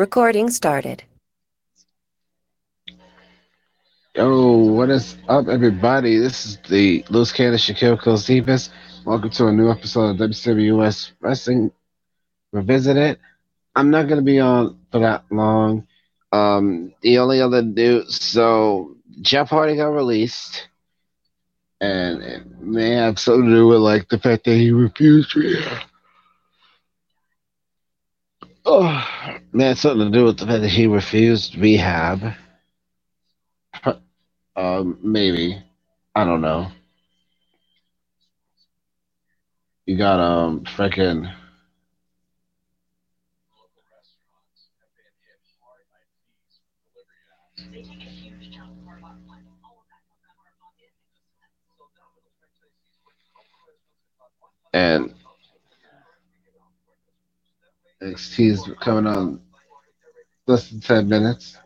Recording started. Yo, what is up, everybody? This is the Loose Cannon Shaquille Cosivas. Welcome to a new episode of WWS Wrestling Revisited. I'm not going to be on for that long. Um, the only other news, so Jeff Hardy got released, and it may have something to do with like the fact that he refused rehab. Oh, have something to do with the fact that he refused rehab. Um, maybe. I don't know. You got um freaking and NXT is coming on less than ten minutes.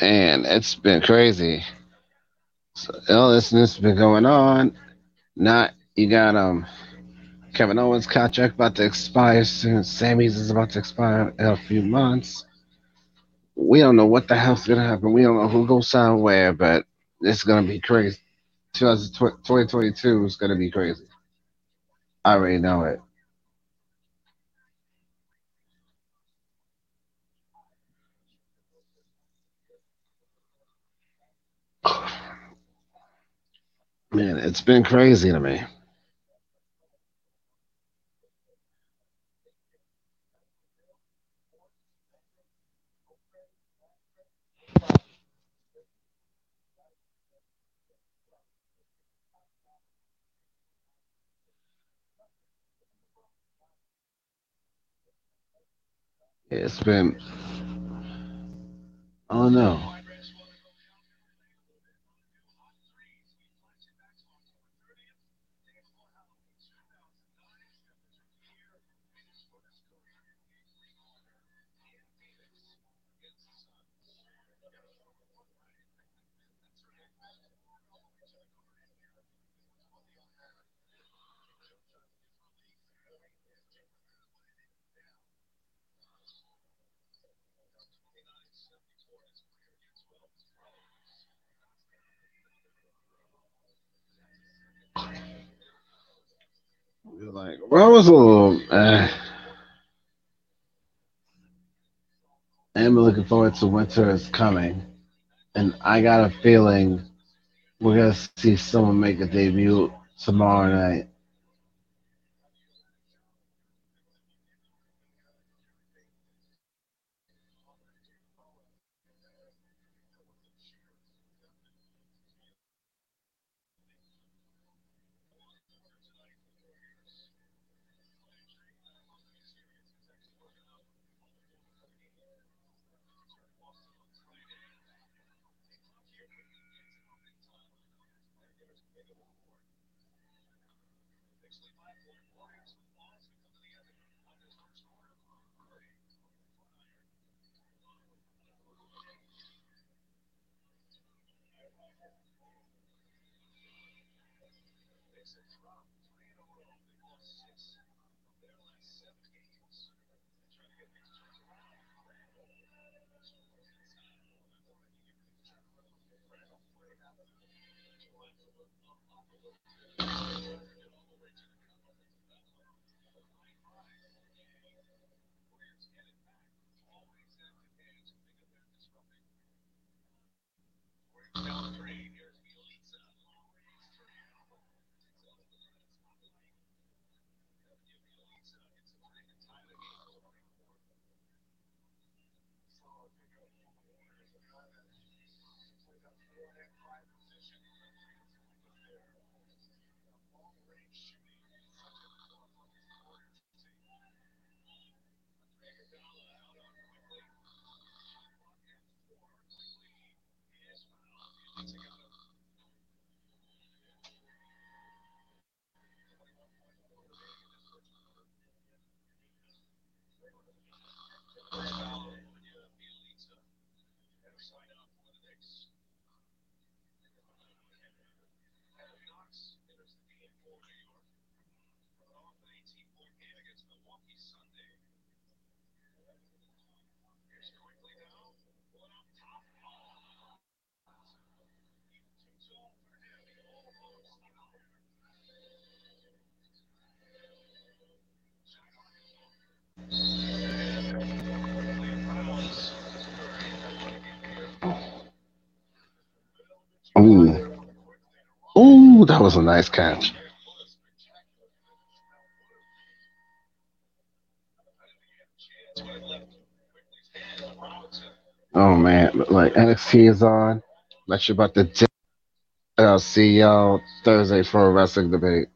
Man, it's been crazy. So, all this has been going on. Not you got um Kevin Owens' contract about to expire soon. Sammy's is about to expire in a few months. We don't know what the hell's gonna happen. We don't know who goes sign where, but it's gonna be crazy. 2022 is gonna be crazy. I already know it. Man, it's been crazy to me. It's been, I don't know. You're like, well, I was a little. Uh, I'm looking forward to winter is coming, and I got a feeling we're gonna see someone make a debut tomorrow night. Number three. Ooh, that was a nice catch. Oh man, like NXT is on. Not sure about the. Di- I'll see y'all Thursday for a wrestling debate.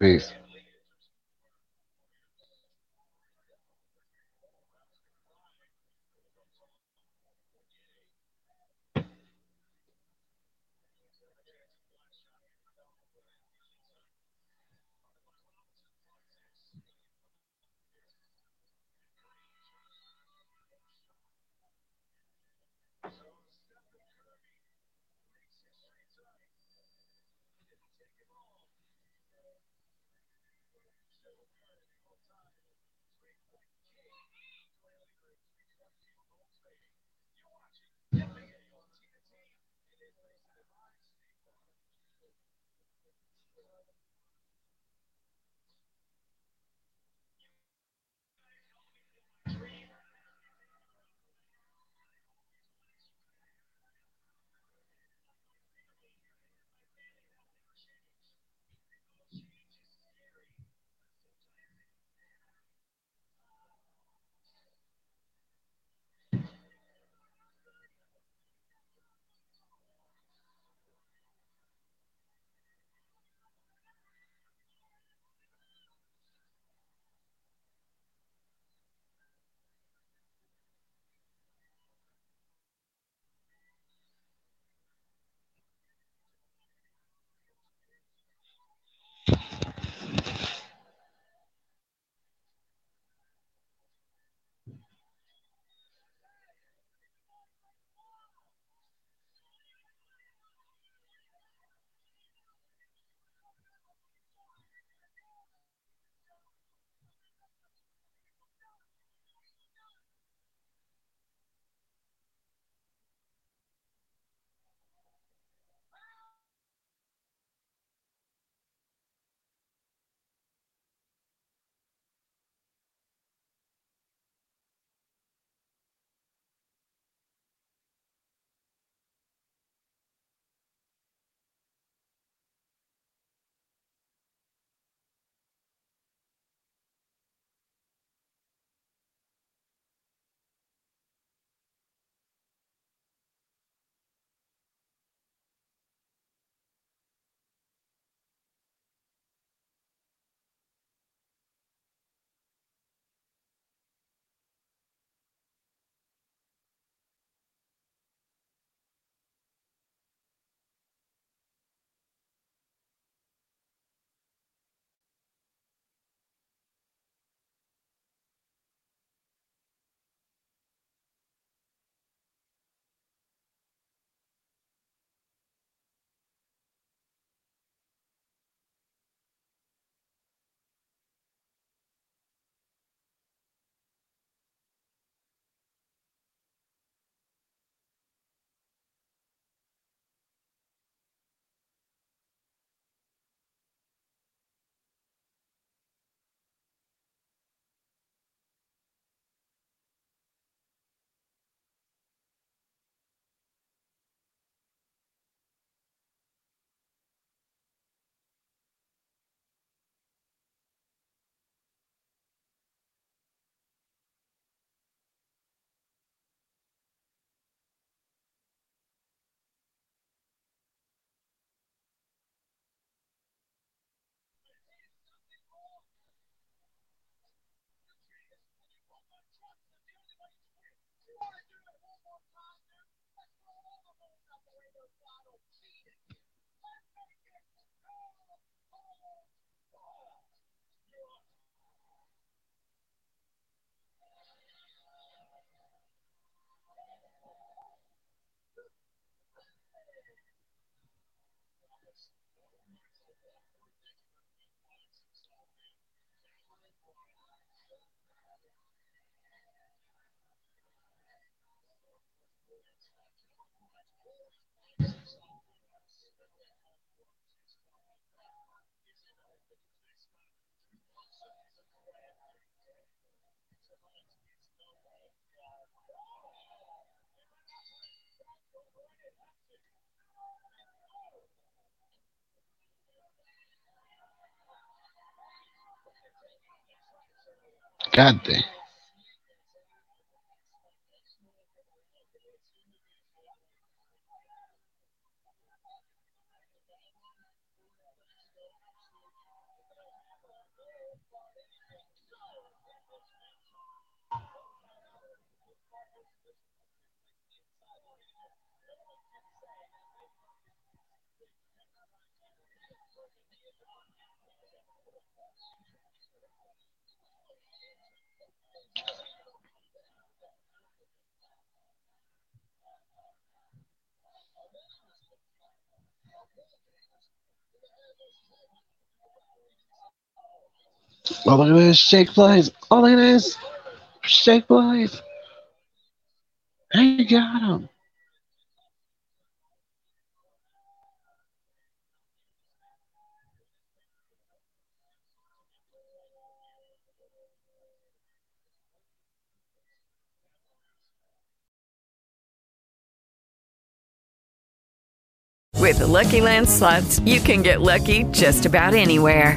Peace. rescate Oh, look at this. Shake plays. Oh, look at this. Shake plays. He got him. With the Lucky Land slots, you can get lucky just about anywhere.